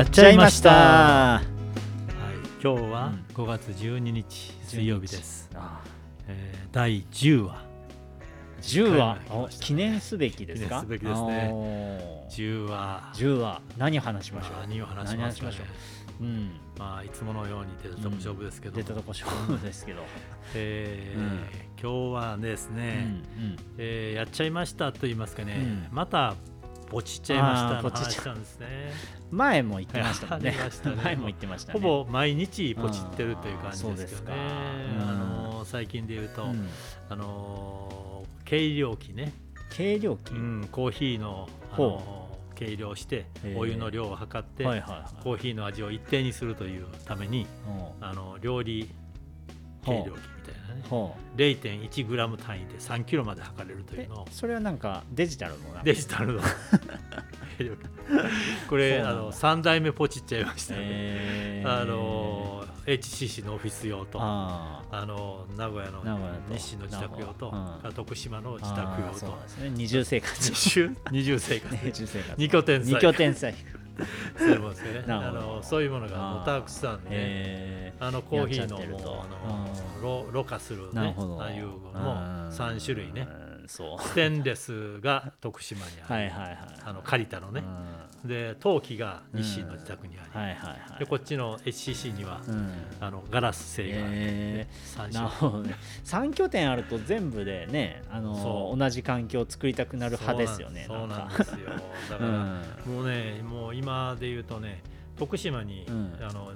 やっちゃいました。はい、今日はうん。5月12日水曜日です、あえー第10話。10話？ね。記念すべきですか？記念すべきですね。おー。10話。10話。何話しましょう？何を話しましょう？うん。まあいつものように出たとこ勝負ですけど、出たとこ勝負ですけど。えーうん。今日はですうんね、えーやっちゃいましたと言いますかね、うん。またポチっちゃいましたポチっちゃ話したんですね。うん前も言ってましたもんね。ね。前も言ってましたね。ほぼ毎日ポチってるという感じですよね。あのー最近で言うと、うん。あのー計量器ね、計量器？うん、コーヒーの、あのー計量してお湯の量を測って、コーヒーの味を一定にするというためにう。んあの料理計量器みたいなね。ほ 0.1g 単位で3キロまで測れるというの。をそれはなんかデジタルのなデジタルの。これあの3代目ポチっちゃいましたね、えー。あの HCC のオフィス用と。ああの名古屋の日清の自宅用と、うん。徳島のー自宅用と。ですね。二重生活。二重 生活。二拠点二拠点生活そういうものですよね。あのそういうものがもうたくさんねえあのコーヒーのもうあのろろ過するねああいうのうん。も3種類ねステンレスが徳島にある、はいはいはい。あの借りたのね。う、ん。で陶器が日清の自宅にあり、はいはいはい。でこっちの HCC には、うん。あのガラス製があ3なる種ほどね。3拠点あると全部でねあのそう。同じ環境を作りたくなる派ですよねそうなんか。ですよ。だから、うん。もうねもう今で言うとね徳島に、うん。あの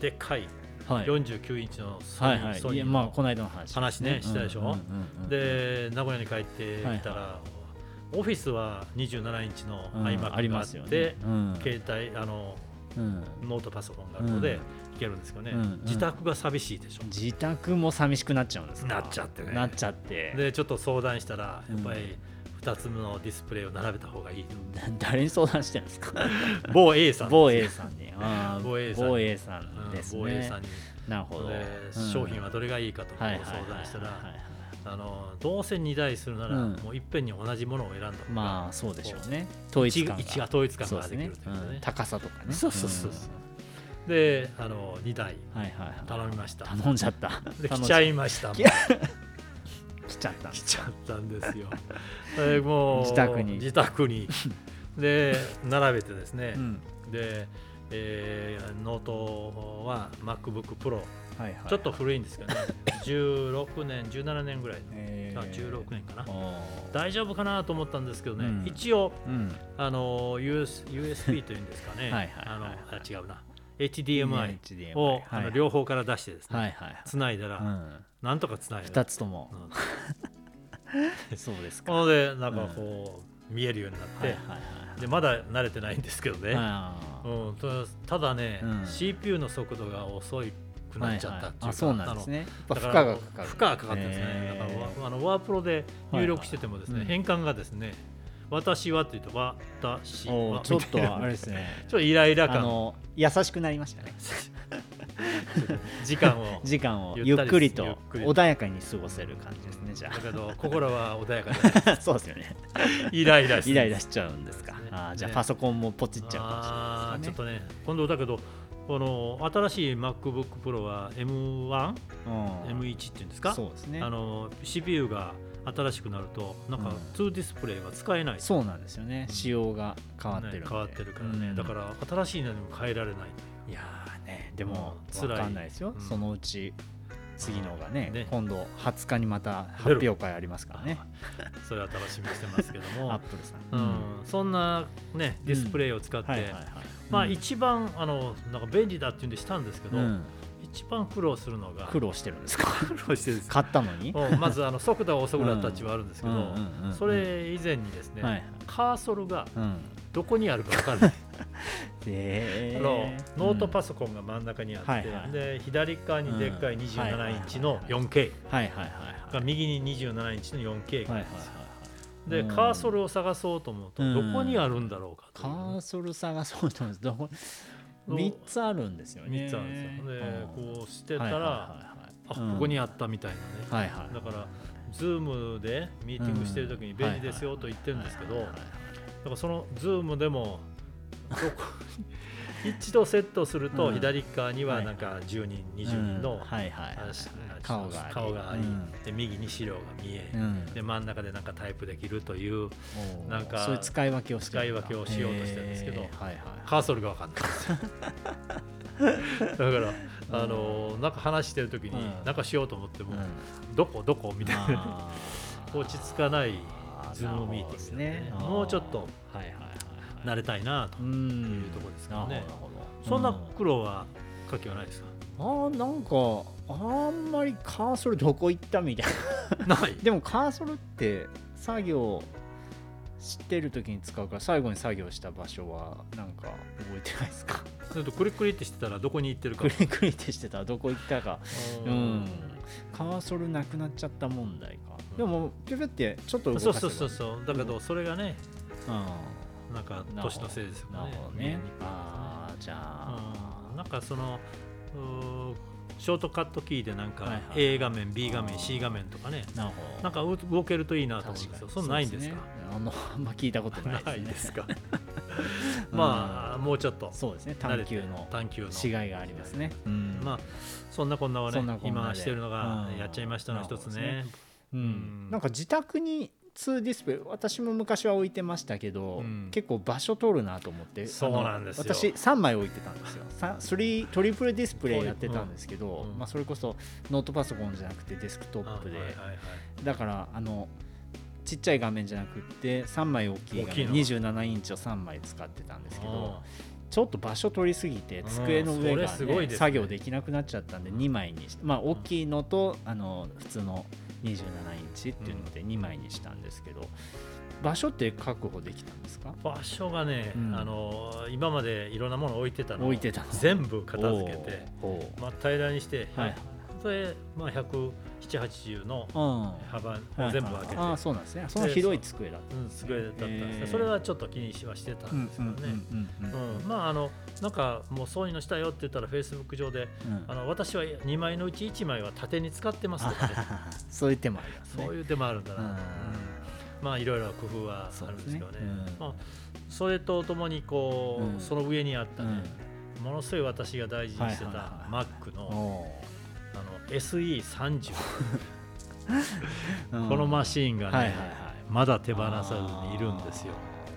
でっかいはい。49インチのソニー,、はいはい。まあこの間の話。話ねしたでしょ？うんうんうんうんで名古屋に帰ってみたら、はオフィスは27インチのうん iMac ありがあって、ますよね。うん。携帯あのうん。ノートパソコンがあるので、うん。いけるんですけどね、うんうん。自宅が寂しいでしょ、自宅も寂しくなっちゃうんですか？なっちゃってね。なっちゃって。でちょっと相談したらうんやっぱり2つのディスプレイを並べた方がいい。誰に相談してるんですか？某 A さん某 A さんに。某 A さんに。某 A さうんんです某 A ねさんに。なるほど。商品はどれがいいかと相談したらあのどうせ2台するなら、うん。もういっぺんに同じものを選んだまあそうでしょうね。統一感が。一が統一感ができるというかね。うん。高さとかね。そうそうそうであの2台うんはいはいはい。頼みました。頼んじゃった。で来頼んちゃいました ちゃった来ちゃったんですよ。でもう自宅に。自宅に。で並べてですね、うん。で、えーノートは MacBookPro はいはいちょっと古いんですけどね。16年17年ぐらいの、えー。あ16年かな。大丈夫かなと思ったんですけどね、うん。一応うん。あの US USB というんですかね。はい。あのあ違うな HDMI を、両方から出してですね、はいはいはい。つないだら、うん。なんとかつないだ二つとも。うん。そうですか。なのでなんかこう、見えるようになって、でまだ慣れてないんですけどね、あうん、たただね、うん。CPU の速度が遅くーなっちゃったっていうそうなんですね。負だから荷がかかる。負荷がかかってですね、だからわあのワープロで入力しててもですね、変換がですね私はって言うと私はちょっとあれですね。ちょっとイライラあ感の優しくなりましたね。時間を。時間をゆっくりと穏やかに過ごせる感じですねじゃだけど心は穏やかそうですよね。イライライライラしちゃうんですか。ねあーじゃあねパソコンもポチっちゃうかあーちょっもしれないですかねとね今度だけどこの新しい MacBookPro は M1、うん。M1 っていうんですか？そうですね。あの CPU が新しくなるとなんかうん。2ディスプレイは使えない、そうなんですよね。うん。仕様が変わってるね変わってるからね、うん。だから新しいのにも変えられない。いやーねでも分かんないですよ。うん。そのうち次のがねね。今度20日にまた発表会ありますからね。それは楽しみにしてますけど アッも、プルさうん。ん、そんなねディスプレイを使って、まあうん。一番あのなんか便利だっていうんでしたんですけど、うん一番苦労するのが苦労してるんですか？苦労してるんです買ったのに？うんまずあの速度が遅くなったっちはあるんですけど、それ以前にですね、カーソルがうん。どこにあるか分からない、えノートパスソコンが真ん中にあって、はいはいで左側にでっかいうん。27インチのはい 4K はいはいはい。が右に27インチの 4K がでうん。カーソルを探そうと思うとうん。どこにあるんだろうかとカーソル探そうと思うんです。どこ？の3つあるんですよね。3つあるんですよ。でうん。こうしてたらはいあうんここにあったみたいなね。はいはい。だから Zoom でミーティングしてる時に便利ですよと言ってるんですけどだからそのズームでもどこに一度セットするとうん。左側にははい。なんか10人20人のうん。はいはいはいあし顔があり。うん。で右に資料が見えうん。で真ん中でなんかタイプできるというなんかそういう使い分けを使い分けをしようとしてるんですけどカー。ソルが分かんないんですよ。だからあのなんか話してる時にうん。なんかしようと思ってもうん。どこどこみたいな。落ち着かないズームミーティングですね。もうちょっと。はいはいはいはい慣れたいなとういうんところですからね。なるほどなるほど。そんな苦労は書きはないですか？あーなんかあんまりカーソルどこ行ったみたいな。ない。でもカーソルって作業してる時に使うから最後に作業した場所はなんか覚えてないですか？それとクリクリってしてたらどこに行ってるかクリクリってしてたらどこ行ったか。ううん。んカーソルなくなっちゃった問題か。でもピュピュってちょっと動かせばそうそうそうそう。だけどそれがねうんなんか年のせいですよね。なるほどね。ああじゃあ。うん。なんかそのショートカットキーでなんか A 画面 B 画面 C 画面とかね。なんかう動けるといいなと思うんですよ。そんないんですか？あのあんま聞いたことないですね。ないですか？うん。まあもうちょっと。そうですね。探求の探求の。違いがありますね、うん。まあそんなこんなはねそんなこんなで。今してるのがうんやっちゃいましたの一つね。うん。うん。なんか自宅に2ディスプレイ私も昔は置いてましたけど、うん。結構場所取るなと思ってそうなんですよ。私3枚置いてたんですよ。さ3トリプルディスプレイやってたんですけど、うんまあ、それこそノートパソコンじゃなくてデスクトップで、あはいはいはい。だからあのちっちゃい画面じゃなくって3枚大きい画面大きいの27インチを3枚使ってたんですけどちょっと場所取りすぎてうん。机の上が、それすごいですね。ね作業できなくなっちゃったんで2枚にしてまあ大きいのとあの普通の27インチっていうので2枚にしたんですけど、場所って確保できたんですか？場所がね、うん。あの今までいろんなもの置いてたのを置いてたの。全部片付けて、まあ、平らにして、はいそれ、まあ、17080のうん。幅をはい。全部開けて、ああそうなんですね。その広い机だったうん、机だったんですね、それはちょっと気にしはしてたんですけどね、うんうんうんまああのなんかもうそういうのしたよって言ったらフェイスブック上でうん。あの私は2枚のうち1枚は縦に使ってますとかね。そういう手もありますね。そういう手もあるんだな、うん。うん。まあいろいろ工夫はあるんですけどね。まあ、それとともにこう、うん。その上にあったうね、ものすごい私が大事にしてた Mac の SE30 ー うん。このマシーンがね、はいはいはい。まだ手放さずにいるんですよ。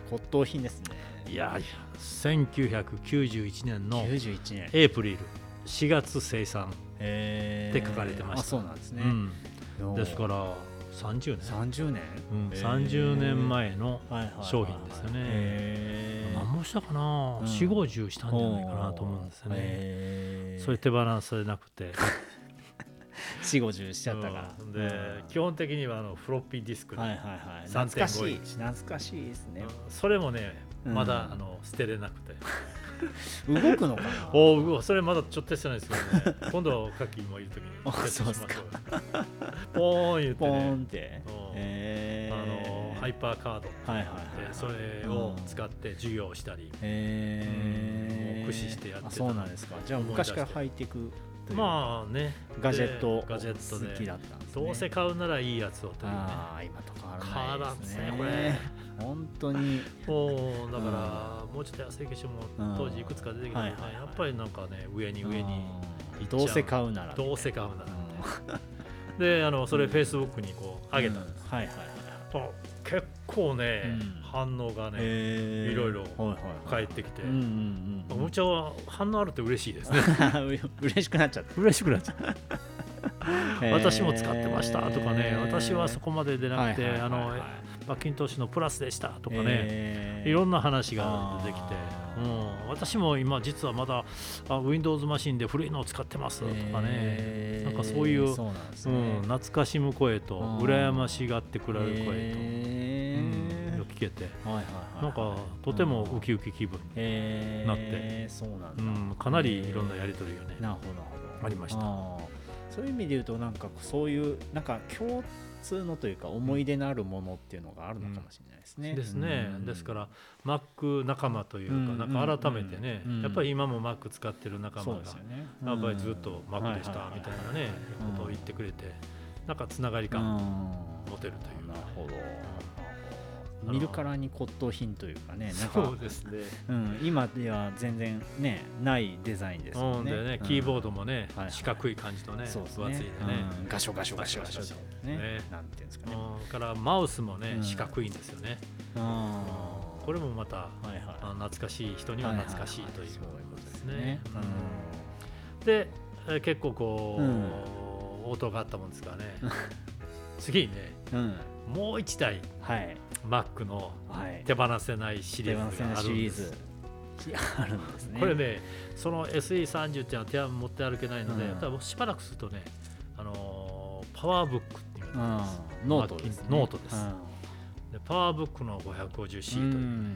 骨董品ですね。いやいや1991年の91年。エイプリル4月生産、えって書かれてました。あそうなんですね、うん。ですから30年、30年、うん。へー。30年前の商品ですよね。何もしたかな、うん。4 5 0したんじゃないかなと思うんですよね、それ手放されなくて4 5 0しちゃったから、うん。で、基本的にはあのフロッピーディスクで、はいはいはい。3.5懐かしい。懐かしいですね。うん。それもねうん。まだ、あの捨てれなくて。動くのかな？おおそれまだちょっとしてないですけどね。今度カキもいる時に。あそうですか。ポーン言ってポーンねって。うん。へあのハイパーカードではいはいはいそれを使って授業をしたり、へー。もう駆使してやってたあそうなんですか。じゃあ昔からハイテクというまあね。ガジェットでガジェットで。好きだったんですね。どうせ買うならいいやつをというねああ今と変わらないですね。変わらんですね本当に。もうだから、もうちょっと安い化粧うんも当時いくつか出てきたけどね、はいはいはい。やっぱりなんかね上に上にどうせ買うなら。どうせ買うなら、うん。であのそれフェイスブックにこう上げたんです、うん。はいはいはい。あ結構ね、うん。反応がね、いろいろ返ってきて、うんうんうんむちゃ反応あるって嬉しいですね。嬉しくなっちゃった。嬉しくなっちゃうへー。私も使ってましたとかね私はそこまで出なくて、あのマッキントッシュのプラスでしたとかね、いろんな話が出てきて。あ、うん、私も今実はまだあ Windows マシンで古いのを使ってますとかね、なんかそういうそうなん懐かしむ声と羨ましがってくれる声と、へうん、ー聞けて。はいはいはいなんかとてもウキウキ気分、へーなって。そうなんだ、うん、かなりいろんなやり取りがね、ありましたそういう意味で言うとなんかそういうなんか共通のというか思い出のあるものっていうのがあるのかもしれないですね。ですね、うん。ですから Mac 仲間というか、うん。なんか改めてね、うんやっぱり今も Mac 使ってる仲間がね。やっぱりずっと Mac でしたみたいなねうんことを言ってくれてなんかつながりうん感持てるというなるほど。見るからに骨董品というかねなんそかうですね。うん、今では全然ねないデザインですよね。ね。うん。キーボードもねはいはい。四角い感じのねそうですね。分厚いでね。うん。ガショガショガショガショ。とね。ね。なんていうんですかね。うん。からマウスもねうん。四角いんですよね。あこれもまたーはいはい。あ懐かしい人には懐かしいということですね。で結構こう、うん。応答があったもんですからね。次にねうんうん。もう一台。はい Mac のはい。手放せないシリーズがあるんです。あるんですね。これねその SE30 っていうのは手は持って歩けないので、うん。しばらくするとねあのーパワーブックっていううん。のがノートですね。ノートです。うん。で PowerBook の 550C という、うん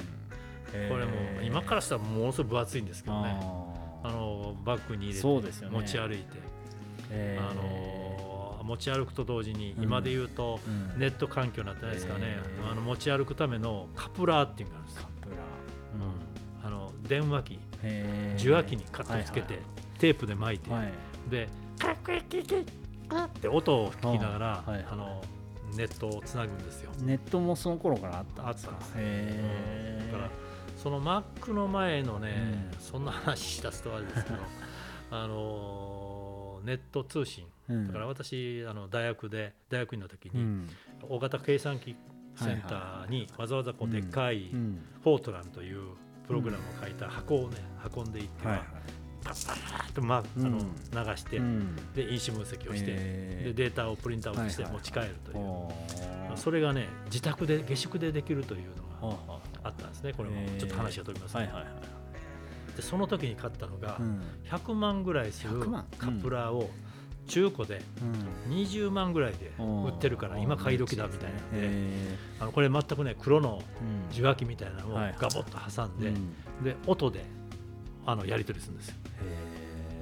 これもう今からしたらものすごい分厚いんですけどね。ああのバッグに入れてそうですよね。持ち歩いて、えあの持ち歩くと同時にうん。今で言うとうん。ネット環境になってないですかね、えー。あの持ち歩くためのカプラーっていうのがあるんですよ、プラあの電話機。受話器にカパッとつけて、テープで巻いて、でカックッキッキッカッって音を聞きながら、あのネットをつなぐんですよ。ネットもその頃からあったんですか。あったんですへー。だからその Mac の前のね、うん。そんな話しだすとあれですけど あのネット通信うんだから私あの大学で大学院の時にうん。大型計算機センターにわざわざこうでっかいうん。フォートランというプログラムを書いた箱をね運んでいってははい。パッパッパッと、まあ、あのうん流して、うん。で因子分析をして、でデータをプリントアウトして持ち帰るという、それがね自宅で下宿でできるというのがはあはあったんですね。これも。ちょっと話が飛びますね、あはいはいはい。でその時に買ったのがうん。100万ぐらいする100万。カプラーを中古でうん。20万ぐらいで売ってるから今買い時だみたいなんでへあのこれ全くね黒の受話器みたいなのをはい。ガボッと挟んで、うん。で音であのやり取りするんです。よ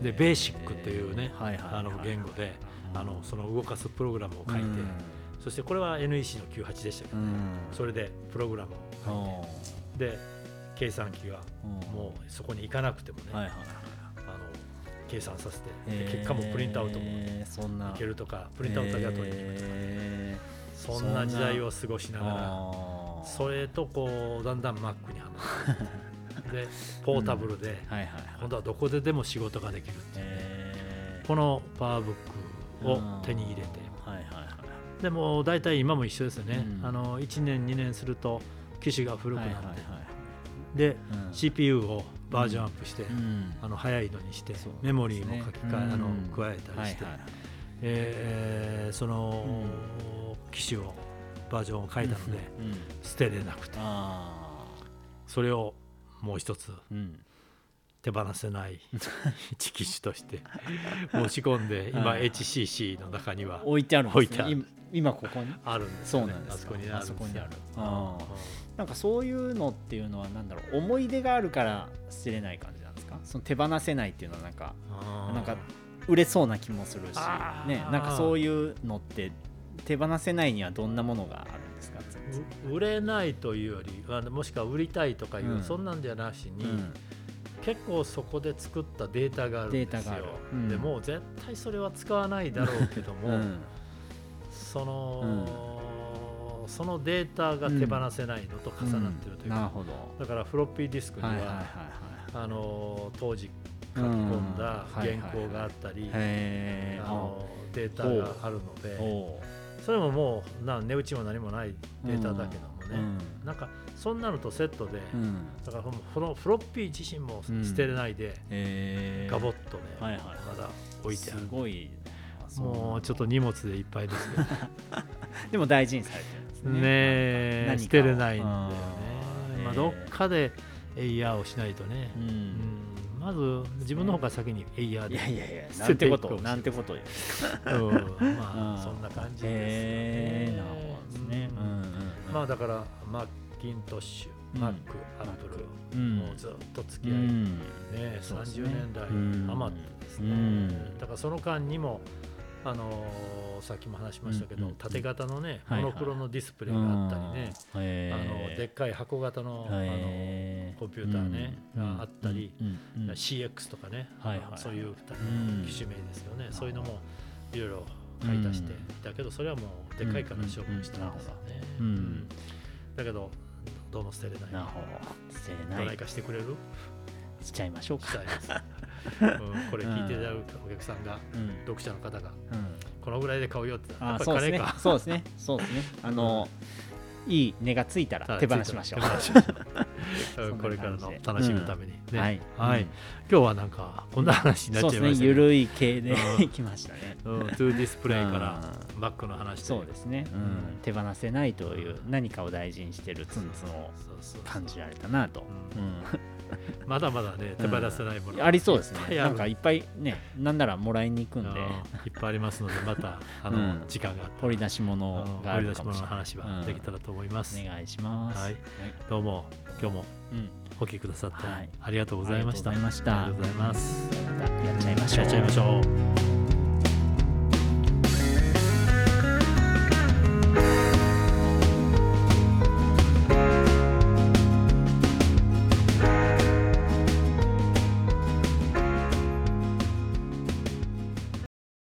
でベーシックっていうねあの言語であのその動かすプログラムを書いて、うん。そしてこれは NEC の98でしたけど、うん。それでプログラムをお書いてで計算機がーもうそこに行かなくてもね、計算させてへーで結果もプリントアウトもいそんな。けるとかプリントアウトだけ後にへそんな時代を過ごしーながらそれとこうだんだん Mac にはまって でポータブルではいはいはい。今度はどこででも仕事ができるっていう。へー。このパワーブックを手に入れて。はいはいはいでも大体今も一緒ですよね、うん。あの1年2年すると機種が古くなって、はいはいはいでうん。CPU をバージョンアップして、うん。あの早いのにして、そうメモリーも書き換え、うん。あの加えたりして、はいはいはい。えーその、機種をバージョンを変えたので、捨てれなくて。あそれをもう一つ手放せない 一機種として持ち込んで今はい HCC の中には置いてあるんですね。置いてある。今今ここに？あるんですそうなんですか。あそこにあるんですよ。あそこにある。うん。あなんかそういうのっていうのはなんだろう思い出があるから捨てれない感じなんですか？その手放せないっていうのはなんかうんなんか売れそうな気もするしねなんかそういうのって手放せないにはどんなものがあるんですか？う売れないというよりもしくは売りたいとかいう、うん。そんなんじゃなしに、うん。結構そこで作ったデータがあるんですよ。うん。でもう絶対それは使わないだろうけども、うん。その、そのデータが手放せないのと重なってるというか、なるほど。だからフロッピーディスクには,、当時書き込んだ原稿があったり、へあのデータがあるのでおそれももうな値打ちも何もないデータだけどもね、うん。なんかそんなのとセットで、うん。だからこのフロッピー自身も捨てれないで、えー。ガボッとね、はいはいまだ置いてある。すごいもうちょっと荷物でいっぱいですけど。でも大事にされてるんですねねえ捨てれないんだよね。うん。まあ、どっかでエイヤーをしないとね、ううん。んまず自分の方から先にエイヤーいでやいやいや捨なんてことなんてことよ。うんま うん。あそんな感じですよね、まあだからマッキントッシュ、うん。マックアップル、うんもうずっと付うき合い、ねん。そうですね。30年代うん。余ってですね、うん。だからその間にもあのーさっきも話しましたけど、うん縦型のね、モノクロのディスプレイがあったりね、あのーでっかい箱型の,、あのコンピューターね、うんがあったり、CX とかね、そういううん機種名ですよね、そういうのもいろいろ買い足して、だけどそれはもうでっかいから処分したんですよね。うんだけどどうも捨てれない。なるほど。捨てれどない。ないかしてくれる？しちゃいましょうかうん、これ聞いていただくお客さんがうん。読者の方がうん。このぐらいで買うよってやあっぱそうですね。り金か。そうですね。そうですね。あの、いい値がついたらはい手放しましょう。これからの楽しむためにね、はい。はい。うん。今日はなんかこんな話になっ。ちゃいましたけど、ゆるい系でうん。いきましたね。うん、 two display からうん。バックの話そうですね。うん。うん。手放せないという何かを大事にしてるツンツンを感じられたなと。ううん まだまだね手放せないもの、ありそうですね。なんかいっぱいね、なんならもらいに行くんで、うん。いっぱいありますのでまた あの、うん。時間が掘り出し物があ掘り出し物のるかもしれない。話はできたらと思います、うん。お願い。します。はい。どうも今日もうん。お聞きくださってはい。ありがとうございました、ありがとうございました。ありがとうございます。やっちゃいましょう。やっちゃいましょう